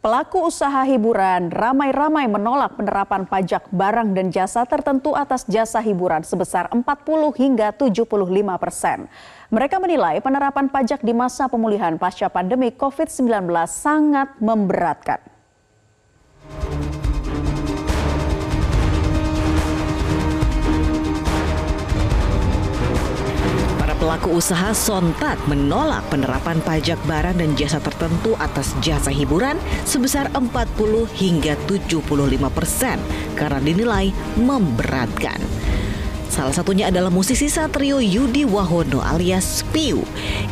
Pelaku usaha hiburan ramai-ramai menolak penerapan pajak barang dan jasa tertentu atas jasa hiburan sebesar 40 hingga 75 persen. Mereka menilai penerapan pajak di masa pemulihan pasca pandemi COVID-19 sangat memberatkan. Pelaku usaha sontak menolak penerapan pajak barang dan jasa tertentu atas jasa hiburan sebesar 40 hingga 75 persen karena dinilai memberatkan. Salah satunya adalah musisi Satrio Yudi Wahono alias Piu.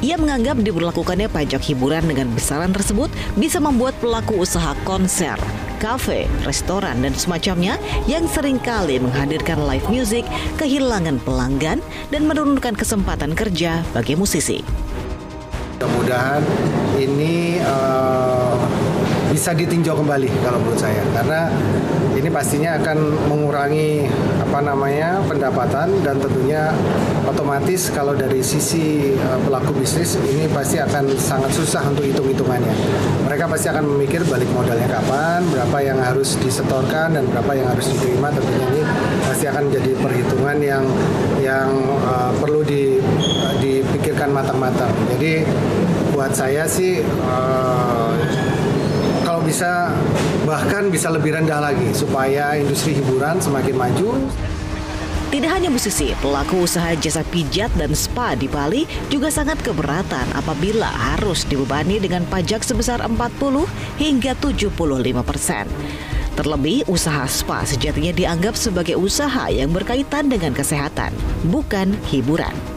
Ia menganggap diberlakukannya pajak hiburan dengan besaran tersebut bisa membuat pelaku usaha konser, kafe, restoran, dan semacamnya yang sering kali menghadirkan live music kehilangan pelanggan dan menurunkan kesempatan kerja bagi musisi. Mudah-mudahan ini uh, bisa ditinjau kembali kalau menurut saya karena ini pastinya akan mengurangi apa namanya pendapatan dan tentunya otomatis kalau dari sisi uh, pelaku bisnis ini pasti akan sangat susah untuk hitung-hitungannya. Mereka pasti akan memikir balik modalnya kapan, berapa yang harus disetorkan dan berapa yang harus diterima. Tentunya ini pasti akan jadi perhitungan yang yang uh, perlu di, uh, dipikirkan matang-matang. Jadi buat saya sih uh, kalau bisa bahkan bisa lebih rendah lagi supaya industri hiburan semakin maju. Tidak hanya musisi, pelaku usaha jasa pijat dan spa di Bali juga sangat keberatan apabila harus dibebani dengan pajak sebesar 40 hingga 75 persen. Terlebih, usaha spa sejatinya dianggap sebagai usaha yang berkaitan dengan kesehatan, bukan hiburan.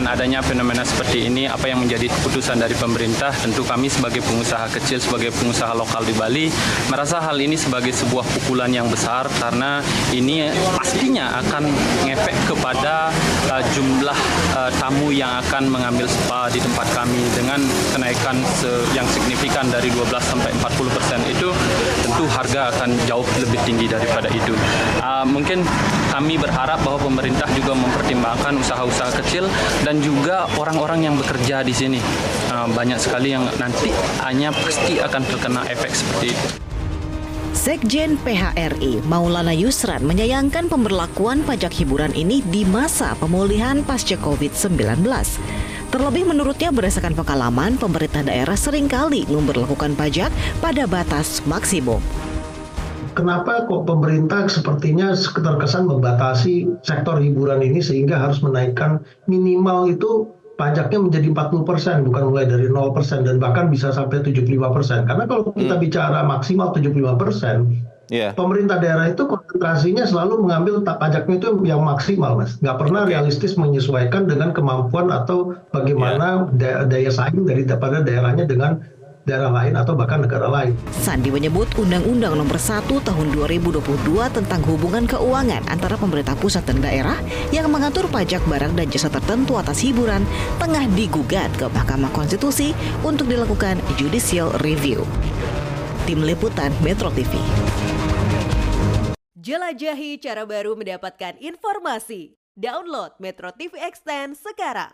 Dengan adanya fenomena seperti ini, apa yang menjadi keputusan dari pemerintah, tentu kami sebagai pengusaha kecil, sebagai pengusaha lokal di Bali, merasa hal ini sebagai sebuah pukulan yang besar karena ini pastinya akan ngefek kepada uh, jumlah uh, tamu yang akan mengambil spa di tempat kami. Dengan kenaikan yang signifikan dari 12 sampai 40 persen itu tentu harga akan jauh lebih tinggi daripada itu. Uh, mungkin kami berharap bahwa pemerintah juga mempertimbangkan usaha-usaha kecil dan juga orang-orang yang bekerja di sini. Uh, banyak sekali yang nanti hanya pasti akan terkena efek seperti itu. Sekjen PHRI Maulana Yusran menyayangkan pemberlakuan pajak hiburan ini di masa pemulihan pasca COVID-19. Terlebih menurutnya berdasarkan pengalaman, pemerintah daerah sering kali memperlakukan pajak pada batas maksimum kenapa kok pemerintah sepertinya terkesan membatasi sektor hiburan ini sehingga harus menaikkan minimal itu pajaknya menjadi 40 persen, bukan mulai dari 0 persen dan bahkan bisa sampai 75 persen. Karena kalau kita hmm. bicara maksimal 75 persen, yeah. Pemerintah daerah itu konsentrasinya selalu mengambil pajaknya itu yang maksimal, mas. Nggak pernah okay. realistis menyesuaikan dengan kemampuan atau bagaimana yeah. daya saing dari daripada daerahnya dengan daerah lain atau bahkan negara lain. Sandi menyebut Undang-Undang Nomor 1 Tahun 2022 tentang hubungan keuangan antara pemerintah pusat dan daerah yang mengatur pajak barang dan jasa tertentu atas hiburan tengah digugat ke Mahkamah Konstitusi untuk dilakukan judicial review. Tim Liputan Metro TV. Jelajahi cara baru mendapatkan informasi. Download Metro TV Extend sekarang.